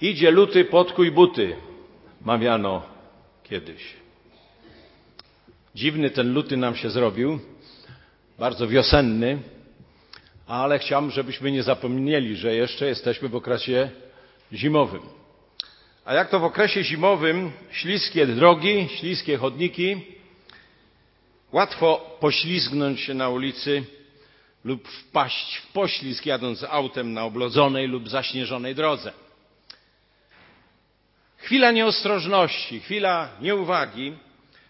Idzie luty, podkuj buty, mawiano kiedyś. Dziwny ten luty nam się zrobił, bardzo wiosenny, ale chciałbym, żebyśmy nie zapomnieli, że jeszcze jesteśmy w okresie zimowym. A jak to w okresie zimowym, śliskie drogi, śliskie chodniki, łatwo poślizgnąć się na ulicy lub wpaść w poślizg jadąc autem na oblodzonej lub zaśnieżonej drodze. Chwila nieostrożności, chwila nieuwagi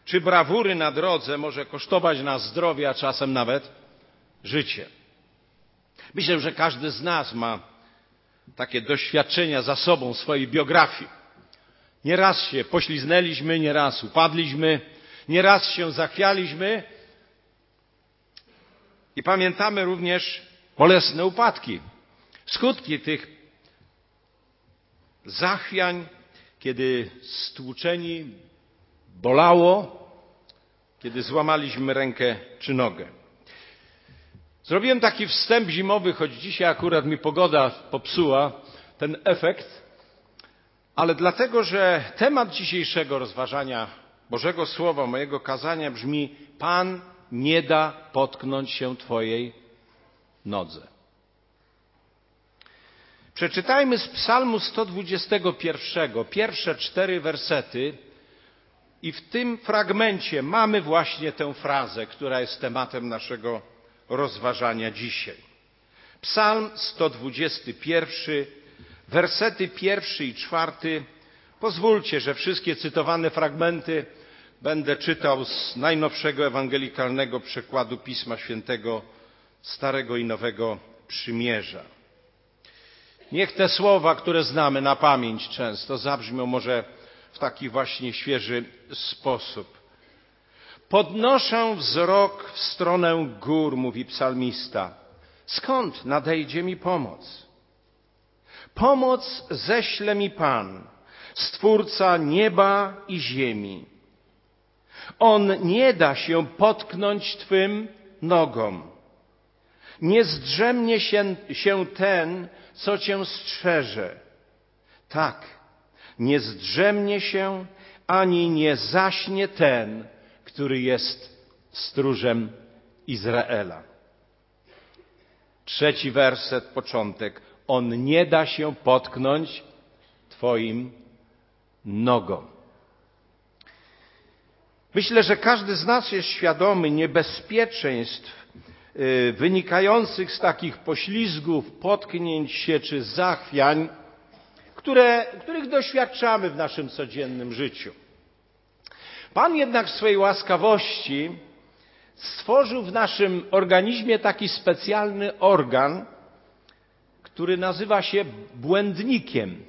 czy brawury na drodze może kosztować nas zdrowie, a czasem nawet życie. Myślę, że każdy z nas ma takie doświadczenia za sobą, swojej biografii. Nieraz się pośliznęliśmy, nieraz upadliśmy, nieraz się zachwialiśmy i pamiętamy również bolesne upadki. Skutki tych zachwiań, kiedy stłuczeni bolało, kiedy złamaliśmy rękę czy nogę. Zrobiłem taki wstęp zimowy, choć dzisiaj akurat mi pogoda popsuła ten efekt, ale dlatego, że temat dzisiejszego rozważania Bożego Słowa, mojego kazania brzmi: Pan nie da potknąć się Twojej nodze. Przeczytajmy z Psalmu 121, pierwsze cztery wersety, i w tym fragmencie mamy właśnie tę frazę, która jest tematem naszego rozważania dzisiaj. Psalm 121, wersety pierwszy i czwarty. Pozwólcie, że wszystkie cytowane fragmenty będę czytał z najnowszego ewangelikalnego przekładu Pisma Świętego Starego i Nowego Przymierza. Niech te słowa, które znamy na pamięć często, zabrzmią może w taki właśnie świeży sposób. Podnoszę wzrok w stronę gór, mówi psalmista. Skąd nadejdzie mi pomoc? Pomoc ześle mi Pan, Stwórca nieba i ziemi. On nie da się potknąć Twym nogom. Nie zdrzemnie się, się ten, co Cię strzeże. Tak, nie zdrzemnie się, ani nie zaśnie ten, który jest stróżem Izraela. Trzeci werset, początek. On nie da się potknąć Twoim nogą. Myślę, że każdy z nas jest świadomy niebezpieczeństw wynikających z takich poślizgów, potknięć się czy zachwiań, które, których doświadczamy w naszym codziennym życiu. Pan jednak w swojej łaskawości stworzył w naszym organizmie taki specjalny organ, który nazywa się błędnikiem.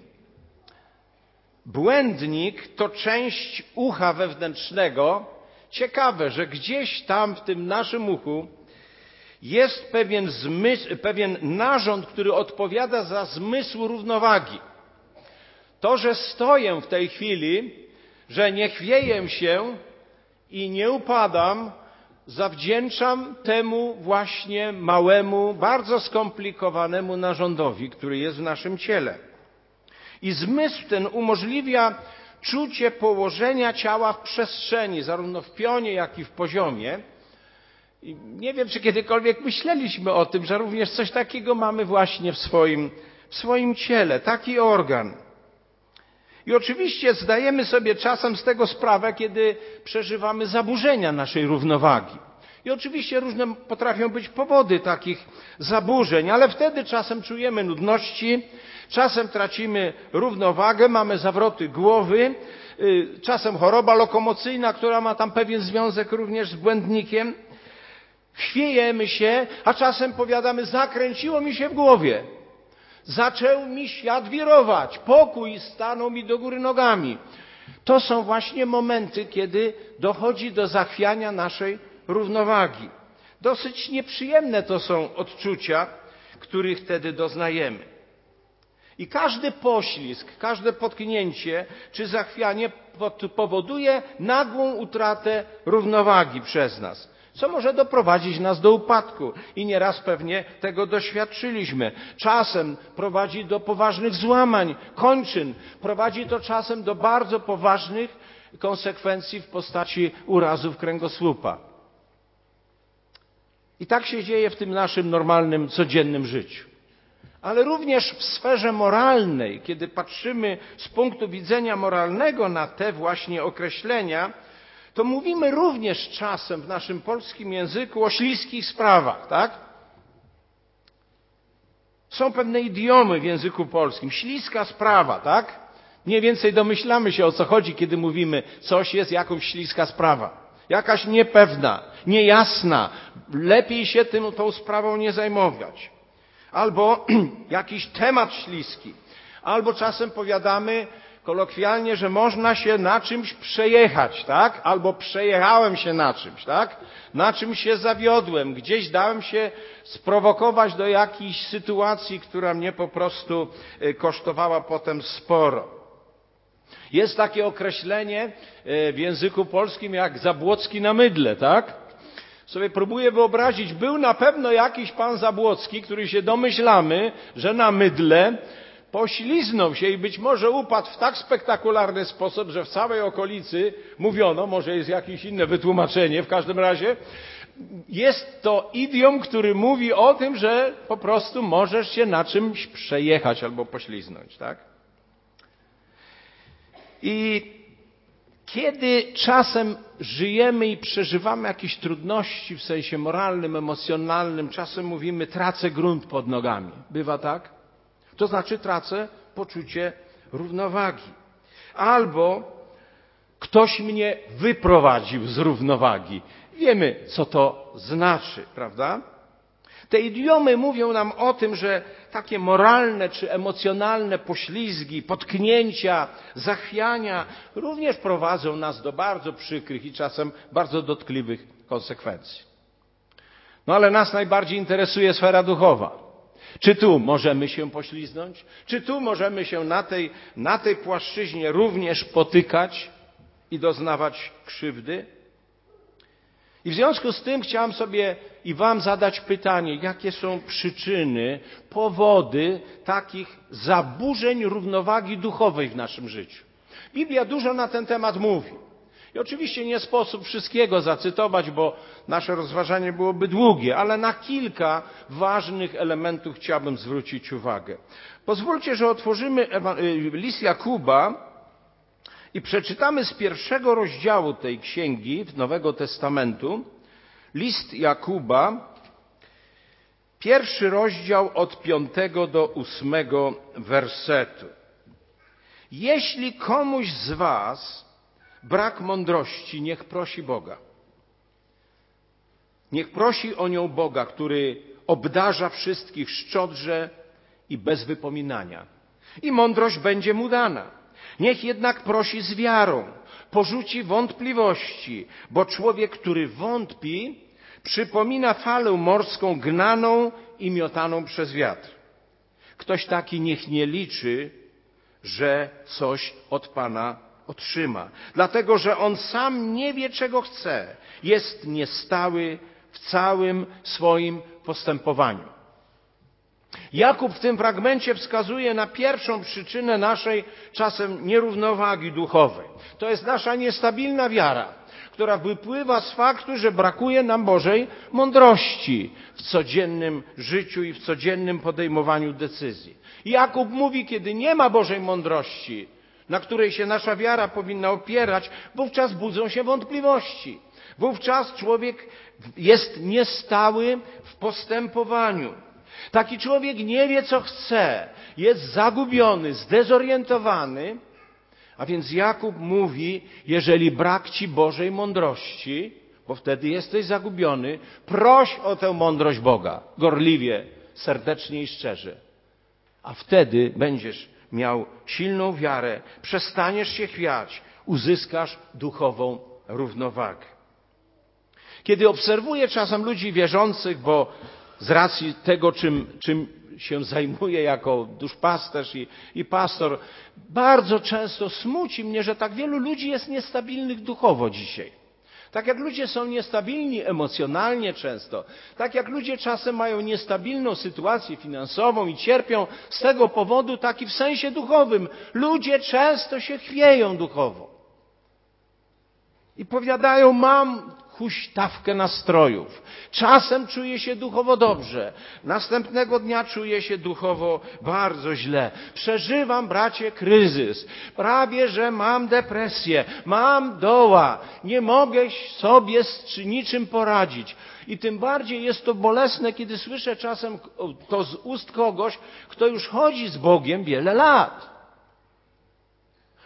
Błędnik to część ucha wewnętrznego. Ciekawe, że gdzieś tam w tym naszym uchu jest pewien, zmysł, pewien narząd, który odpowiada za zmysł równowagi. To, że stoję w tej chwili, że nie chwieję się i nie upadam, zawdzięczam temu właśnie małemu, bardzo skomplikowanemu narządowi, który jest w naszym ciele. I zmysł ten umożliwia czucie położenia ciała w przestrzeni, zarówno w pionie, jak i w poziomie. Nie wiem, czy kiedykolwiek myśleliśmy o tym, że również coś takiego mamy właśnie w swoim, w swoim ciele, taki organ. I oczywiście zdajemy sobie czasem z tego sprawę, kiedy przeżywamy zaburzenia naszej równowagi. I oczywiście różne potrafią być powody takich zaburzeń, ale wtedy czasem czujemy nudności, czasem tracimy równowagę, mamy zawroty głowy, y, czasem choroba lokomocyjna, która ma tam pewien związek również z błędnikiem. Chwiejemy się, a czasem powiadamy, zakręciło mi się w głowie. Zaczął mi świat wirować, pokój stanął mi do góry nogami. To są właśnie momenty, kiedy dochodzi do zachwiania naszej równowagi. Dosyć nieprzyjemne to są odczucia, których wtedy doznajemy. I każdy poślizg, każde potknięcie czy zachwianie powoduje nagłą utratę równowagi przez nas. Co może doprowadzić nas do upadku. I nieraz pewnie tego doświadczyliśmy. Czasem prowadzi do poważnych złamań kończyn, prowadzi to czasem do bardzo poważnych konsekwencji w postaci urazów kręgosłupa. I tak się dzieje w tym naszym normalnym, codziennym życiu. Ale również w sferze moralnej, kiedy patrzymy z punktu widzenia moralnego na te właśnie określenia, to mówimy również czasem w naszym polskim języku o śliskich sprawach, tak? Są pewne idiomy w języku polskim. Śliska sprawa, tak? Mniej więcej domyślamy się o co chodzi, kiedy mówimy coś jest jakąś śliska sprawa. Jakaś niepewna, niejasna. Lepiej się tym, tą sprawą nie zajmować. Albo jakiś temat śliski. Albo czasem powiadamy, kolokwialnie, że można się na czymś przejechać, tak? Albo przejechałem się na czymś, tak? Na czymś się zawiodłem, gdzieś dałem się sprowokować do jakiejś sytuacji, która mnie po prostu y, kosztowała potem sporo. Jest takie określenie y, w języku polskim jak Zabłocki na mydle, tak? Sobie próbuję wyobrazić, był na pewno jakiś pan Zabłocki, który się domyślamy, że na mydle pośliznął się i być może upadł w tak spektakularny sposób, że w całej okolicy mówiono, może jest jakieś inne wytłumaczenie, w każdym razie jest to idiom, który mówi o tym, że po prostu możesz się na czymś przejechać albo pośliznąć, tak? I kiedy czasem żyjemy i przeżywamy jakieś trudności w sensie moralnym, emocjonalnym, czasem mówimy tracę grunt pod nogami. Bywa tak? To znaczy tracę poczucie równowagi. Albo ktoś mnie wyprowadził z równowagi. Wiemy, co to znaczy, prawda? Te idiomy mówią nam o tym, że takie moralne czy emocjonalne poślizgi, potknięcia, zachwiania również prowadzą nas do bardzo przykrych i czasem bardzo dotkliwych konsekwencji. No ale nas najbardziej interesuje sfera duchowa. Czy tu możemy się pośliznąć? Czy tu możemy się na tej, na tej płaszczyźnie również potykać i doznawać krzywdy? I w związku z tym chciałem sobie i Wam zadać pytanie, jakie są przyczyny, powody takich zaburzeń równowagi duchowej w naszym życiu. Biblia dużo na ten temat mówi. I oczywiście nie sposób wszystkiego zacytować, bo nasze rozważanie byłoby długie, ale na kilka ważnych elementów chciałbym zwrócić uwagę. Pozwólcie, że otworzymy y, list Jakuba i przeczytamy z pierwszego rozdziału tej księgi Nowego Testamentu. List Jakuba, pierwszy rozdział od piątego do ósmego wersetu. Jeśli komuś z Was brak mądrości, niech prosi Boga. Niech prosi o nią Boga, który obdarza wszystkich szczodrze i bez wypominania. I mądrość będzie mu dana. Niech jednak prosi z wiarą, porzuci wątpliwości, bo człowiek, który wątpi, przypomina falę morską gnaną i miotaną przez wiatr. Ktoś taki niech nie liczy, że coś od Pana otrzyma, dlatego że on sam nie wie, czego chce. Jest niestały w całym swoim postępowaniu. Jakub w tym fragmencie wskazuje na pierwszą przyczynę naszej czasem nierównowagi duchowej. To jest nasza niestabilna wiara, która wypływa z faktu, że brakuje nam Bożej mądrości w codziennym życiu i w codziennym podejmowaniu decyzji. Jakub mówi, kiedy nie ma Bożej mądrości, na której się nasza wiara powinna opierać, wówczas budzą się wątpliwości. Wówczas człowiek jest niestały w postępowaniu. Taki człowiek nie wie, co chce, jest zagubiony, zdezorientowany, a więc Jakub mówi, jeżeli brak ci Bożej mądrości, bo wtedy jesteś zagubiony, proś o tę mądrość Boga, gorliwie, serdecznie i szczerze. A wtedy będziesz miał silną wiarę, przestaniesz się chwiać, uzyskasz duchową równowagę. Kiedy obserwuję czasem ludzi wierzących, bo z racji tego, czym, czym się zajmuję jako duszpasterz i, i pastor, bardzo często smuci mnie, że tak wielu ludzi jest niestabilnych duchowo dzisiaj. Tak jak ludzie są niestabilni emocjonalnie często, tak jak ludzie czasem mają niestabilną sytuację finansową i cierpią z tego powodu, tak i w sensie duchowym. Ludzie często się chwieją duchowo. I powiadają, mam huśtawkę nastrojów. Czasem czuję się duchowo dobrze, następnego dnia czuję się duchowo bardzo źle. Przeżywam, bracie, kryzys. Prawie, że mam depresję, mam doła, nie mogę sobie z niczym poradzić. I tym bardziej jest to bolesne, kiedy słyszę czasem to z ust kogoś, kto już chodzi z Bogiem wiele lat.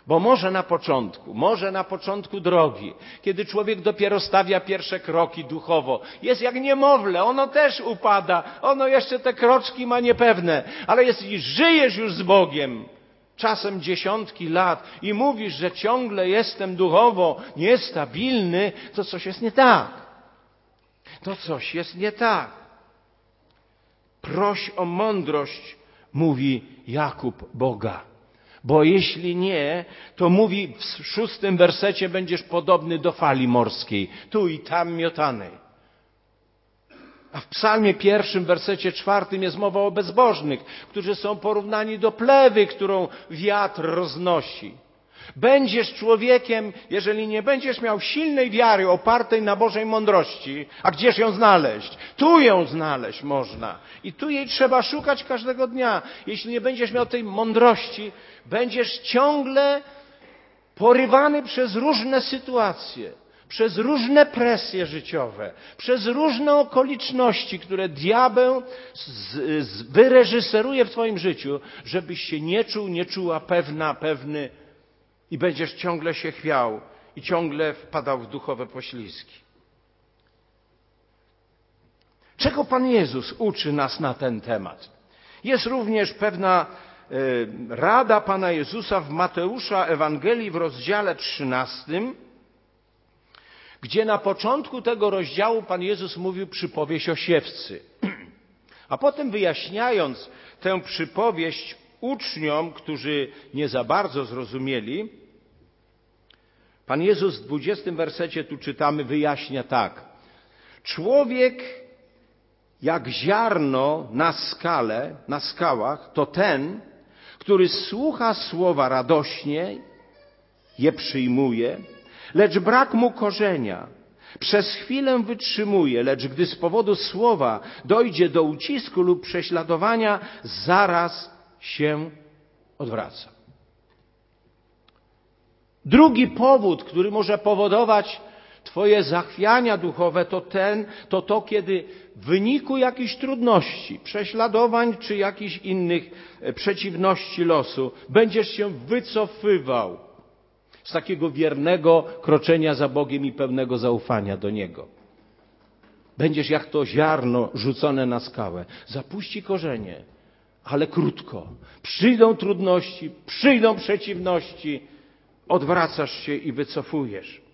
Bo może na początku, może na początku drogi, kiedy człowiek dopiero stawia pierwsze kroki duchowo, jest jak niemowlę, ono też upada, ono jeszcze te kroczki ma niepewne, ale jeśli żyjesz już z Bogiem, czasem dziesiątki lat i mówisz, że ciągle jestem duchowo niestabilny, to coś jest nie tak. To coś jest nie tak. Proś o mądrość, mówi Jakub Boga. Bo jeśli nie, to mówi w szóstym wersecie będziesz podobny do fali morskiej, tu i tam miotanej. A w psalmie pierwszym, wersecie czwartym jest mowa o bezbożnych, którzy są porównani do plewy, którą wiatr roznosi. Będziesz człowiekiem, jeżeli nie będziesz miał silnej wiary opartej na Bożej mądrości. A gdzież ją znaleźć? Tu ją znaleźć można. I tu jej trzeba szukać każdego dnia. Jeśli nie będziesz miał tej mądrości, będziesz ciągle porywany przez różne sytuacje, przez różne presje życiowe, przez różne okoliczności, które diabeł z, z, wyreżyseruje w Twoim życiu, żebyś się nie czuł, nie czuła pewna, pewny i będziesz ciągle się chwiał i ciągle wpadał w duchowe poślizgi. Czego Pan Jezus uczy nas na ten temat? Jest również pewna rada Pana Jezusa w Mateusza Ewangelii w rozdziale 13, gdzie na początku tego rozdziału Pan Jezus mówił przypowieść o siewcy. A potem wyjaśniając tę przypowieść, uczniom, którzy nie za bardzo zrozumieli, Pan Jezus w dwudziestym wersecie tu czytamy, wyjaśnia tak. Człowiek jak ziarno na skale, na skałach, to ten, który słucha słowa radośnie, je przyjmuje, lecz brak mu korzenia. Przez chwilę wytrzymuje, lecz gdy z powodu słowa dojdzie do ucisku lub prześladowania, zaraz się odwraca. Drugi powód, który może powodować Twoje zachwiania duchowe, to ten, to to, kiedy w wyniku jakichś trudności, prześladowań czy jakichś innych e, przeciwności losu będziesz się wycofywał z takiego wiernego kroczenia za Bogiem i pełnego zaufania do Niego. Będziesz jak to ziarno rzucone na skałę. Zapuści korzenie, ale krótko. Przyjdą trudności, przyjdą przeciwności, odwracasz się i wycofujesz.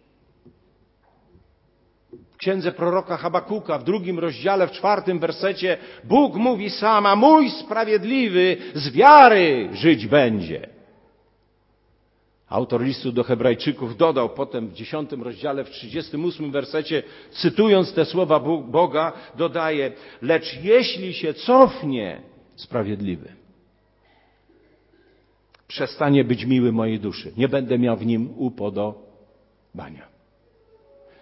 Księdze proroka Habakuka w drugim rozdziale, w czwartym wersecie Bóg mówi sama, mój sprawiedliwy z wiary żyć będzie. Autor listu do Hebrajczyków dodał potem w dziesiątym rozdziale, w trzydziestym ósmym wersecie, cytując te słowa Boga, dodaje, lecz jeśli się cofnie sprawiedliwy, przestanie być miły mojej duszy. Nie będę miał w nim upodobania.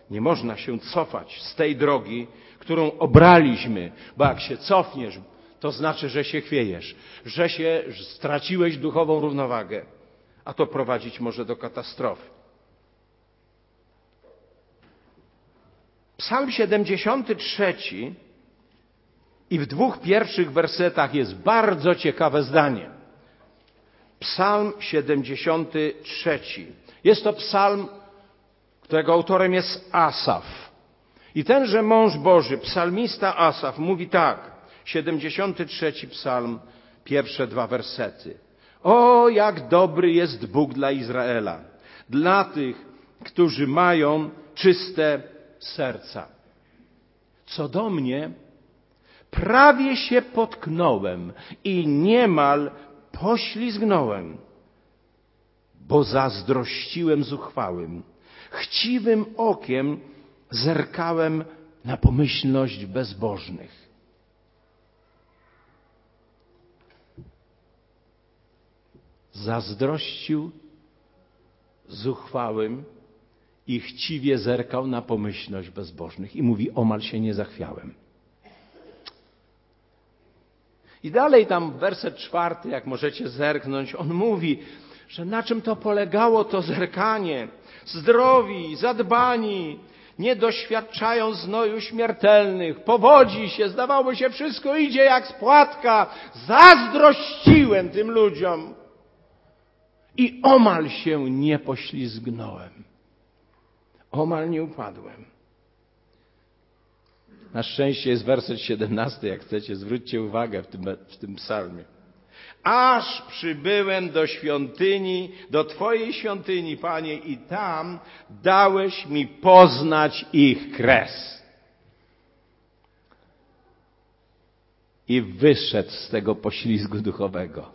Nie można się cofać z tej drogi, którą obraliśmy, bo jak się cofniesz, to znaczy, że się chwiejesz, że się straciłeś duchową równowagę, a to prowadzić może do katastrofy. Psalm 73 i w dwóch pierwszych wersetach jest bardzo ciekawe zdanie. Psalm 73. Jest to psalm, którego autorem jest Asaf. I tenże mąż Boży, psalmista Asaf, mówi tak, 73 psalm, pierwsze dwa wersety. O, jak dobry jest Bóg dla Izraela, dla tych, którzy mają czyste serca. Co do mnie, prawie się potknąłem i niemal poślizgnąłem, bo zazdrościłem zuchwałym. Chciwym okiem zerkałem na pomyślność bezbożnych. Zazdrościł zuchwałym i chciwie zerkał na pomyślność bezbożnych i mówi: Omal się nie zachwiałem. I dalej tam werset czwarty, jak możecie zerknąć, on mówi, że na czym to polegało to zerkanie. Zdrowi, zadbani, nie doświadczają znoju śmiertelnych, powodzi się, zdawało się, wszystko idzie jak spłatka. Zazdrościłem tym ludziom i omal się nie poślizgnąłem. Omal nie upadłem. Na szczęście jest werset 17, jak chcecie, zwróćcie uwagę w tym, w tym psalmie. Aż przybyłem do świątyni, do Twojej świątyni, Panie, i tam dałeś mi poznać ich kres. I wyszedł z tego poślizgu duchowego,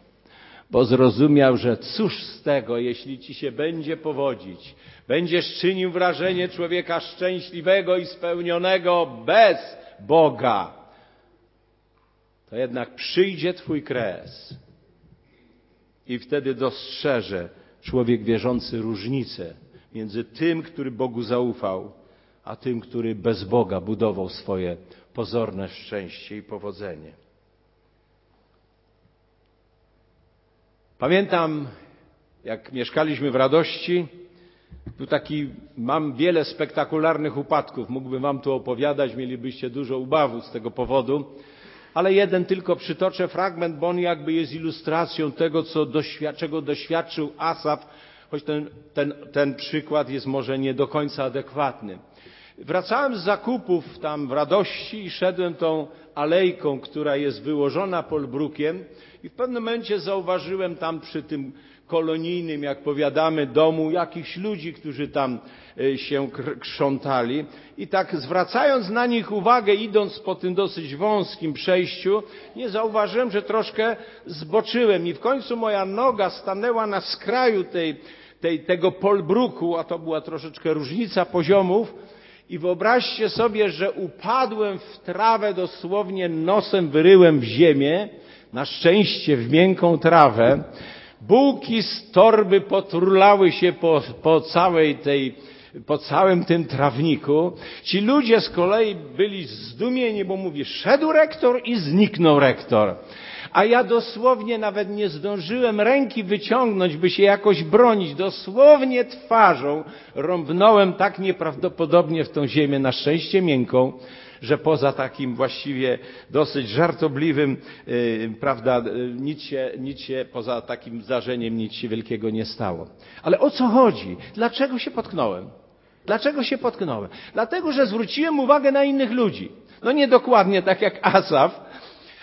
bo zrozumiał, że cóż z tego, jeśli ci się będzie powodzić, będziesz czynił wrażenie człowieka szczęśliwego i spełnionego bez Boga, to jednak przyjdzie Twój kres. I wtedy dostrzeże człowiek wierzący różnicę między tym, który Bogu zaufał, a tym, który bez Boga budował swoje pozorne szczęście i powodzenie. Pamiętam, jak mieszkaliśmy w radości, tu taki, mam wiele spektakularnych upadków, mógłbym wam tu opowiadać, mielibyście dużo ubawu z tego powodu, ale jeden tylko przytoczę fragment, bo on jakby jest ilustracją tego, co doświad czego doświadczył Asaf, choć ten, ten, ten przykład jest może nie do końca adekwatny. Wracałem z zakupów tam w radości i szedłem tą alejką, która jest wyłożona polbrukiem i w pewnym momencie zauważyłem tam przy tym kolonijnym, jak powiadamy, domu jakichś ludzi, którzy tam e, się krzątali. I tak zwracając na nich uwagę, idąc po tym dosyć wąskim przejściu, nie zauważyłem, że troszkę zboczyłem i w końcu moja noga stanęła na skraju tej, tej, tego polbruku, a to była troszeczkę różnica poziomów, i wyobraźcie sobie, że upadłem w trawę, dosłownie nosem wyryłem w ziemię, na szczęście w miękką trawę. Bułki z torby poturlały się po, po całej tej, po całym tym trawniku. Ci ludzie z kolei byli zdumieni, bo mówi, szedł rektor i zniknął rektor. A ja dosłownie nawet nie zdążyłem ręki wyciągnąć, by się jakoś bronić. Dosłownie twarzą rąbnąłem tak nieprawdopodobnie w tą ziemię, na szczęście miękką, że poza takim właściwie dosyć żartobliwym, yy, prawda, y, nic się, nic się, poza takim zdarzeniem nic się wielkiego nie stało. Ale o co chodzi? Dlaczego się potknąłem? Dlaczego się potknąłem? Dlatego, że zwróciłem uwagę na innych ludzi. No nie dokładnie tak jak Asaf,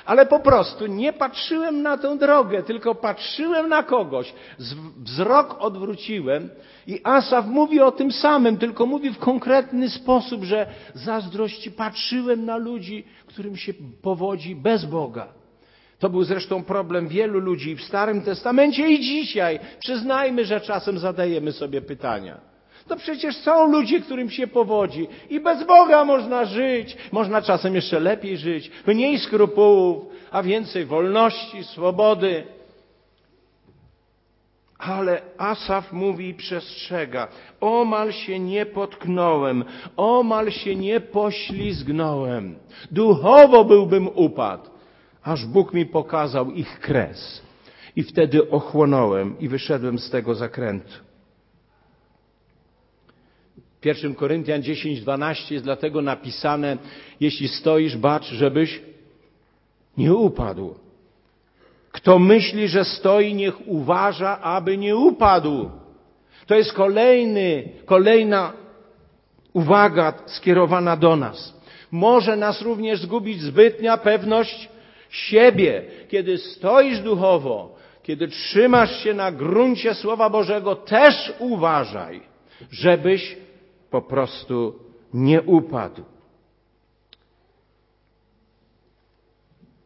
ale po prostu nie patrzyłem na tę drogę, tylko patrzyłem na kogoś. Wzrok odwróciłem i Asaf mówi o tym samym, tylko mówi w konkretny sposób, że zazdrości patrzyłem na ludzi, którym się powodzi bez Boga. To był zresztą problem wielu ludzi w Starym Testamencie i dzisiaj. Przyznajmy, że czasem zadajemy sobie pytania. To przecież są ludzie, którym się powodzi. I bez Boga można żyć. Można czasem jeszcze lepiej żyć. Mniej skrupułów, a więcej wolności, swobody. Ale Asaf mówi i przestrzega. Omal się nie potknąłem, omal się nie poślizgnąłem. Duchowo byłbym upadł, aż Bóg mi pokazał ich kres. I wtedy ochłonąłem i wyszedłem z tego zakrętu. 1 Koryntian 10, 12 jest dlatego napisane, jeśli stoisz, bacz, żebyś nie upadł. Kto myśli, że stoi, niech uważa, aby nie upadł. To jest kolejny, kolejna uwaga skierowana do nas. Może nas również zgubić zbytnia pewność siebie. Kiedy stoisz duchowo, kiedy trzymasz się na gruncie Słowa Bożego, też uważaj, żebyś po prostu nie upadł.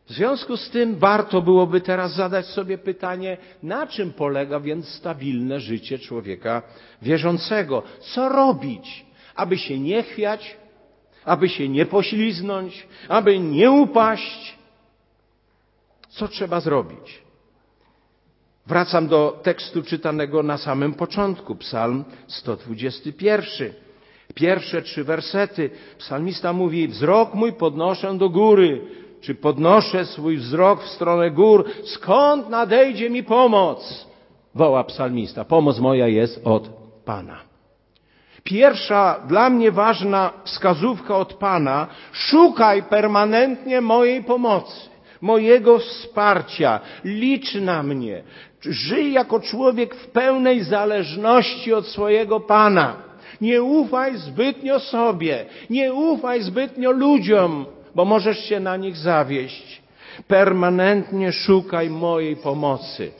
W związku z tym warto byłoby teraz zadać sobie pytanie, na czym polega więc stabilne życie człowieka wierzącego? Co robić, aby się nie chwiać, aby się nie pośliznąć, aby nie upaść. Co trzeba zrobić? Wracam do tekstu czytanego na samym początku, Psalm 121. Pierwsze trzy wersety. Psalmista mówi: Wzrok mój podnoszę do góry, czy podnoszę swój wzrok w stronę gór, skąd nadejdzie mi pomoc? Woła psalmista. Pomoc moja jest od Pana. Pierwsza dla mnie ważna wskazówka od Pana, szukaj permanentnie mojej pomocy, mojego wsparcia, licz na mnie. Żyj jako człowiek w pełnej zależności od swojego Pana. Nie ufaj zbytnio sobie, nie ufaj zbytnio ludziom, bo możesz się na nich zawieść. Permanentnie szukaj mojej pomocy.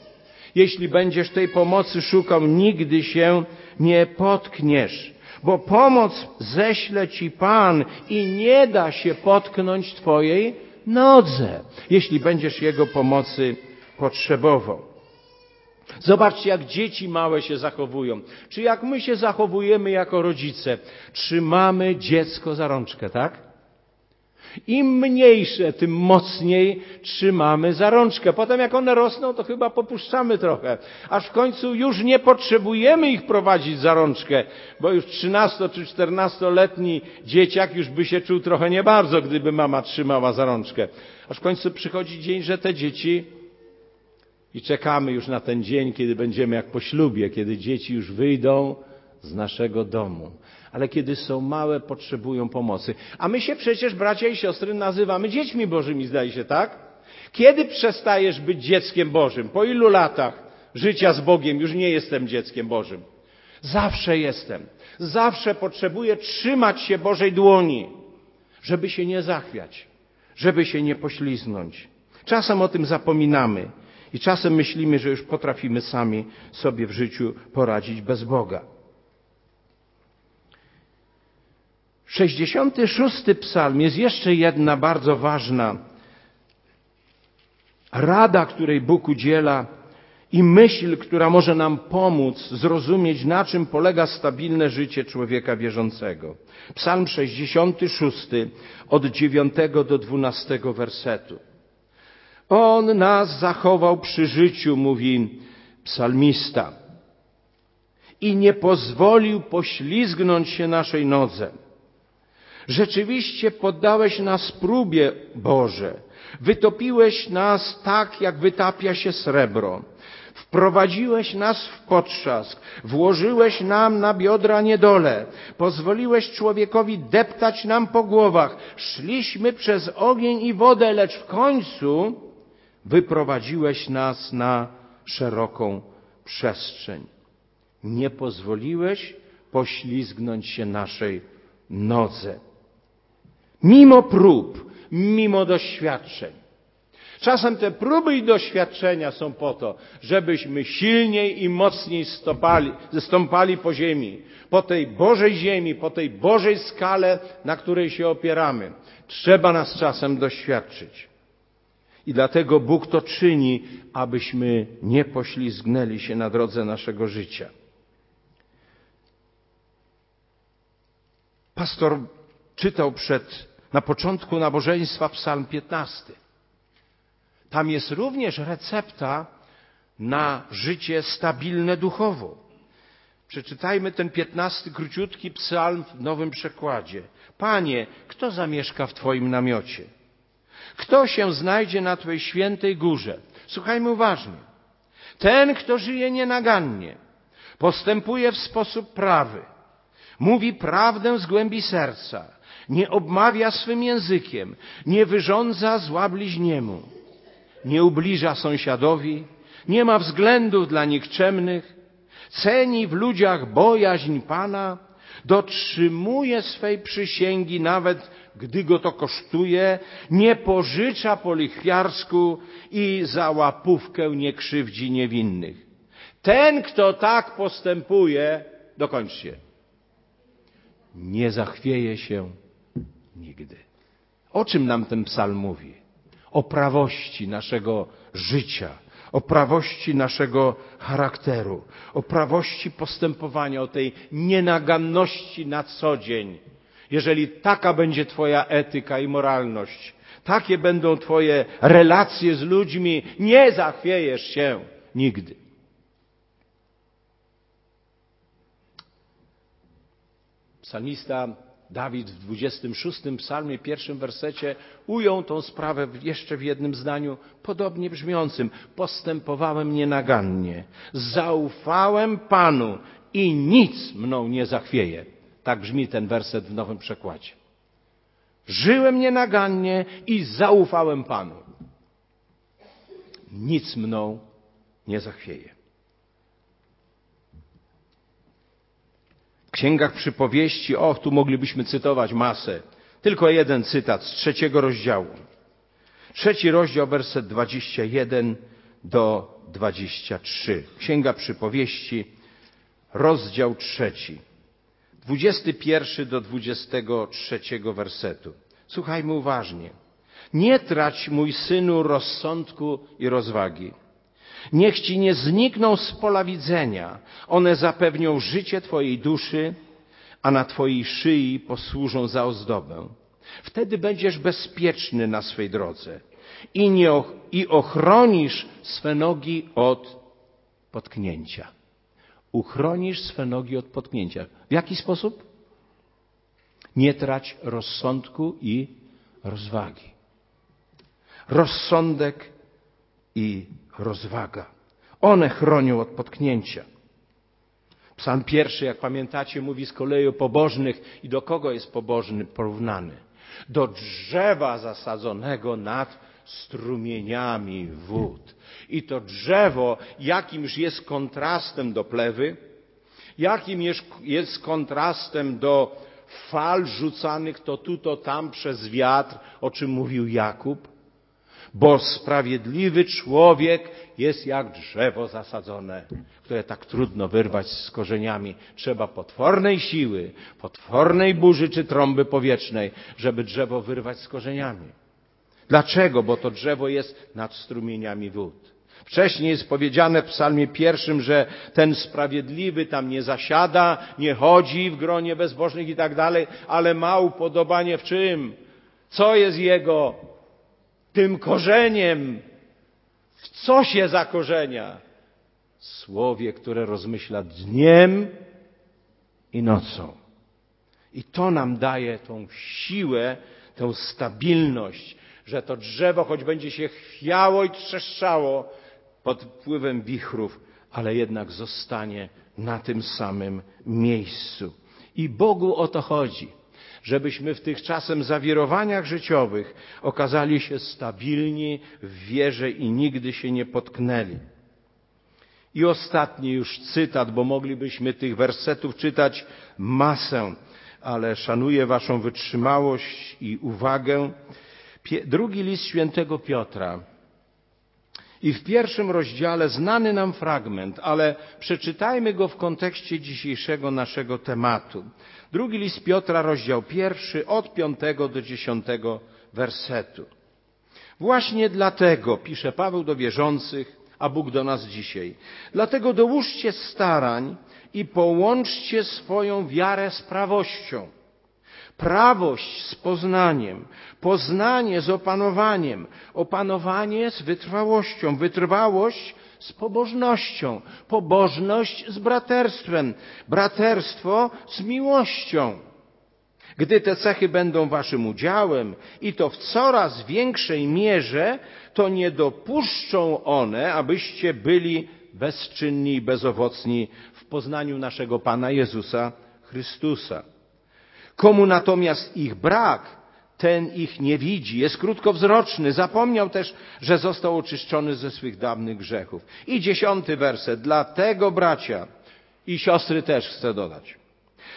Jeśli będziesz tej pomocy szukał, nigdy się nie potkniesz, bo pomoc ześle ci Pan i nie da się potknąć Twojej nodze, jeśli będziesz Jego pomocy potrzebował. Zobaczcie, jak dzieci małe się zachowują. Czy jak my się zachowujemy jako rodzice? Trzymamy dziecko za rączkę, tak? Im mniejsze, tym mocniej trzymamy za rączkę. Potem jak one rosną, to chyba popuszczamy trochę. Aż w końcu już nie potrzebujemy ich prowadzić za rączkę, bo już 13 czy 14-letni dzieciak już by się czuł trochę nie bardzo, gdyby mama trzymała za rączkę. Aż w końcu przychodzi dzień, że te dzieci i czekamy już na ten dzień, kiedy będziemy jak po ślubie, kiedy dzieci już wyjdą z naszego domu ale kiedy są małe, potrzebują pomocy. A my się przecież, bracia i siostry, nazywamy dziećmi Bożymi, zdaje się, tak? Kiedy przestajesz być dzieckiem Bożym? Po ilu latach życia z Bogiem już nie jestem dzieckiem Bożym? Zawsze jestem. Zawsze potrzebuję trzymać się Bożej dłoni, żeby się nie zachwiać, żeby się nie pośliznąć. Czasem o tym zapominamy i czasem myślimy, że już potrafimy sami sobie w życiu poradzić bez Boga. 66 psalm jest jeszcze jedna bardzo ważna rada, której Bóg udziela i myśl, która może nam pomóc zrozumieć, na czym polega stabilne życie człowieka wierzącego. Psalm 66 od 9 do 12 wersetu. On nas zachował przy życiu, mówi psalmista, i nie pozwolił poślizgnąć się naszej nodze. Rzeczywiście poddałeś nas próbie, Boże. Wytopiłeś nas tak, jak wytapia się srebro. Wprowadziłeś nas w potrzask, włożyłeś nam na biodra niedole, pozwoliłeś człowiekowi deptać nam po głowach. Szliśmy przez ogień i wodę, lecz w końcu wyprowadziłeś nas na szeroką przestrzeń. Nie pozwoliłeś poślizgnąć się naszej nodze mimo prób, mimo doświadczeń. Czasem te próby i doświadczenia są po to, żebyśmy silniej i mocniej stopali, stąpali po ziemi, po tej Bożej ziemi, po tej Bożej skale, na której się opieramy. Trzeba nas czasem doświadczyć. I dlatego Bóg to czyni, abyśmy nie poślizgnęli się na drodze naszego życia. Pastor czytał przed na początku nabożeństwa Psalm 15. Tam jest również recepta na życie stabilne duchowo. Przeczytajmy ten piętnasty króciutki psalm w nowym przekładzie. Panie, kto zamieszka w Twoim namiocie? Kto się znajdzie na Twojej świętej górze? Słuchajmy uważnie. Ten, kto żyje nienagannie, postępuje w sposób prawy, mówi prawdę z głębi serca, nie obmawia swym językiem, nie wyrządza zła bliźniemu, nie ubliża sąsiadowi, nie ma względów dla nikczemnych, ceni w ludziach bojaźń Pana, dotrzymuje swej przysięgi nawet gdy go to kosztuje, nie pożycza po lichwiarsku i za łapówkę nie krzywdzi niewinnych. Ten, kto tak postępuje, dokończcie, nie zachwieje się nigdy. O czym nam ten psalm mówi? O prawości naszego życia, o prawości naszego charakteru, o prawości postępowania, o tej nienaganności na co dzień. Jeżeli taka będzie Twoja etyka i moralność, takie będą Twoje relacje z ludźmi, nie zachwiejesz się nigdy. Psalmista Dawid w 26 psalmie, pierwszym wersecie ujął tą sprawę jeszcze w jednym zdaniu podobnie brzmiącym. Postępowałem nienagannie, zaufałem Panu i nic mną nie zachwieje. Tak brzmi ten werset w nowym przekładzie. Żyłem nienagannie i zaufałem Panu. Nic mną nie zachwieje. W księgach przypowieści, och, tu moglibyśmy cytować masę. Tylko jeden cytat z trzeciego rozdziału. Trzeci rozdział, werset 21 do 23. Księga przypowieści, rozdział trzeci. 21 do 23 wersetu. Słuchajmy uważnie. Nie trać, mój synu, rozsądku i rozwagi. Niech ci nie znikną z pola widzenia. One zapewnią życie twojej duszy, a na twojej szyi posłużą za ozdobę. Wtedy będziesz bezpieczny na swej drodze i, nie, i ochronisz swe nogi od potknięcia. Uchronisz swe nogi od potknięcia. W jaki sposób? Nie trać rozsądku i rozwagi. Rozsądek i rozwaga. One chronią od potknięcia. Psalm pierwszy, jak pamiętacie, mówi z kolei o pobożnych i do kogo jest pobożny porównany? Do drzewa zasadzonego nad strumieniami wód. I to drzewo jakimś jest kontrastem do plewy, jakim jest kontrastem do fal rzucanych to tu, to tam przez wiatr, o czym mówił Jakub, bo sprawiedliwy człowiek jest jak drzewo zasadzone, które tak trudno wyrwać z korzeniami. Trzeba potwornej siły, potwornej burzy czy trąby powietrznej, żeby drzewo wyrwać z korzeniami. Dlaczego? Bo to drzewo jest nad strumieniami wód. Wcześniej jest powiedziane w psalmie pierwszym, że ten sprawiedliwy tam nie zasiada, nie chodzi w gronie bezbożnych i tak dalej, ale ma upodobanie w czym? Co jest jego tym korzeniem? W co się zakorzenia? Słowie, które rozmyśla dniem i nocą. I to nam daje tą siłę, tę stabilność, że to drzewo, choć będzie się chwiało i trzeszczało pod wpływem wichrów, ale jednak zostanie na tym samym miejscu. I Bogu o to chodzi, żebyśmy w tych czasem zawirowaniach życiowych okazali się stabilni w wierze i nigdy się nie potknęli. I ostatni już cytat, bo moglibyśmy tych wersetów czytać masę, ale szanuję Waszą wytrzymałość i uwagę. Drugi list świętego Piotra. I w pierwszym rozdziale znany nam fragment, ale przeczytajmy go w kontekście dzisiejszego naszego tematu. Drugi list Piotra, rozdział pierwszy, od piątego do dziesiątego wersetu. Właśnie dlatego, pisze Paweł do wierzących, a Bóg do nas dzisiaj, dlatego dołóżcie starań i połączcie swoją wiarę z prawością Prawość z poznaniem, poznanie z opanowaniem, opanowanie z wytrwałością, wytrwałość z pobożnością, pobożność z braterstwem, braterstwo z miłością. Gdy te cechy będą waszym udziałem i to w coraz większej mierze, to nie dopuszczą one, abyście byli bezczynni i bezowocni w poznaniu naszego Pana Jezusa Chrystusa. Komu natomiast ich brak, ten ich nie widzi, jest krótkowzroczny, zapomniał też, że został oczyszczony ze swych dawnych grzechów. I dziesiąty werset. Dlatego bracia i siostry też chcę dodać.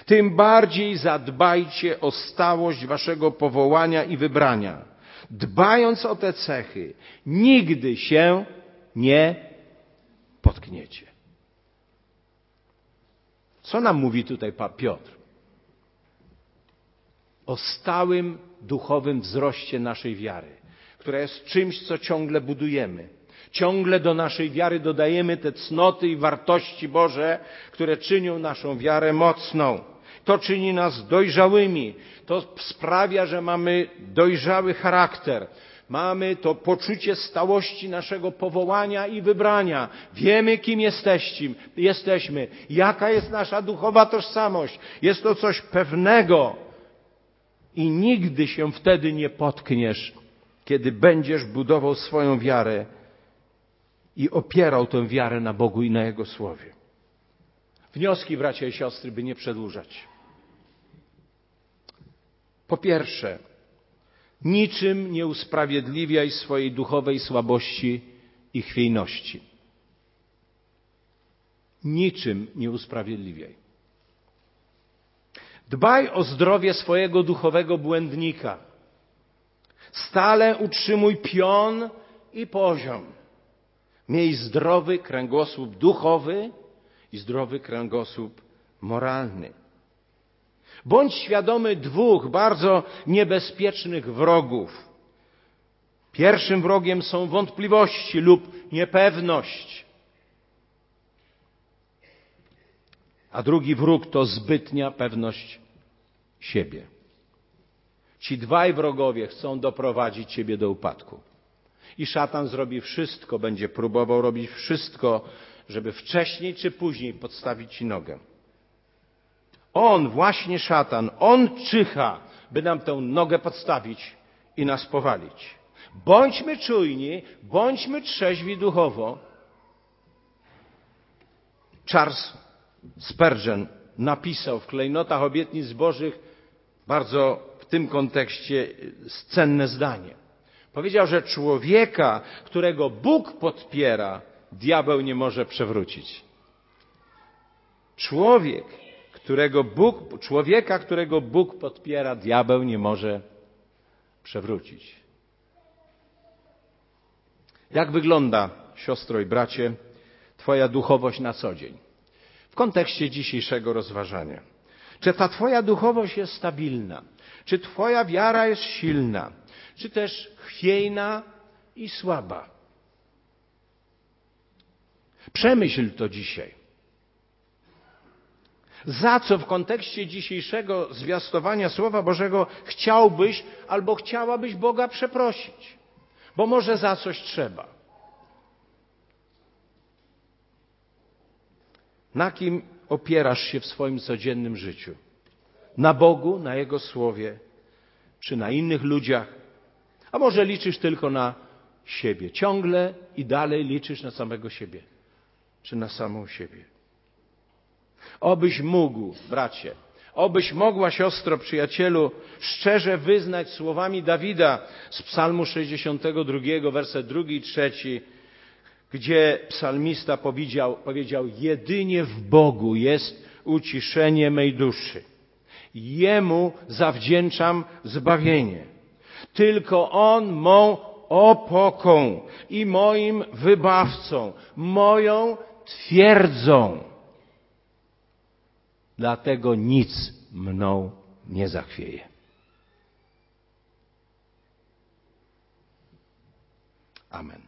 Tym bardziej zadbajcie o stałość waszego powołania i wybrania. Dbając o te cechy, nigdy się nie potkniecie. Co nam mówi tutaj Piotr? O stałym duchowym wzroście naszej wiary, która jest czymś, co ciągle budujemy. Ciągle do naszej wiary dodajemy te cnoty i wartości Boże, które czynią naszą wiarę mocną. To czyni nas dojrzałymi. To sprawia, że mamy dojrzały charakter. Mamy to poczucie stałości naszego powołania i wybrania. Wiemy, kim jesteśmy, jesteśmy, jaka jest nasza duchowa tożsamość. Jest to coś pewnego i nigdy się wtedy nie potkniesz, kiedy będziesz budował swoją wiarę i opierał tę wiarę na Bogu i na Jego Słowie. Wnioski, bracia i siostry, by nie przedłużać. Po pierwsze, niczym nie usprawiedliwiaj swojej duchowej słabości i chwiejności. Niczym nie usprawiedliwiaj. Dbaj o zdrowie swojego duchowego błędnika. Stale utrzymuj pion i poziom. Miej zdrowy kręgosłup duchowy i zdrowy kręgosłup moralny. Bądź świadomy dwóch bardzo niebezpiecznych wrogów. Pierwszym wrogiem są wątpliwości lub niepewność. A drugi wróg to zbytnia pewność siebie. Ci dwaj wrogowie chcą doprowadzić ciebie do upadku. I szatan zrobi wszystko, będzie próbował robić wszystko, żeby wcześniej czy później podstawić ci nogę. On, właśnie szatan, on czyha, by nam tę nogę podstawić i nas powalić. Bądźmy czujni, bądźmy trzeźwi duchowo. Charles Spurgeon napisał w klejnotach obietnic Bożych bardzo w tym kontekście cenne zdanie. Powiedział, że człowieka, którego Bóg podpiera, diabeł nie może przewrócić. Człowiek, którego Bóg, człowieka, którego Bóg podpiera, diabeł nie może przewrócić. Jak wygląda, siostro i bracie, Twoja duchowość na co dzień? Kontekście dzisiejszego rozważania. Czy ta Twoja duchowość jest stabilna? Czy Twoja wiara jest silna? Czy też chwiejna i słaba? Przemyśl to dzisiaj. Za co w kontekście dzisiejszego zwiastowania Słowa Bożego chciałbyś albo chciałabyś Boga przeprosić? Bo może za coś trzeba. Na kim opierasz się w swoim codziennym życiu? Na Bogu, na Jego Słowie, czy na innych ludziach? A może liczysz tylko na siebie? Ciągle i dalej liczysz na samego siebie, czy na samą siebie? Obyś mógł, bracie, obyś mogła, siostro, przyjacielu, szczerze wyznać słowami Dawida z Psalmu 62, werset drugi i trzeci, gdzie psalmista powiedział, powiedział: Jedynie w Bogu jest uciszenie mej duszy. Jemu zawdzięczam zbawienie. Tylko On mą opoką i moim wybawcą, moją twierdzą. Dlatego nic mną nie zachwieje. Amen.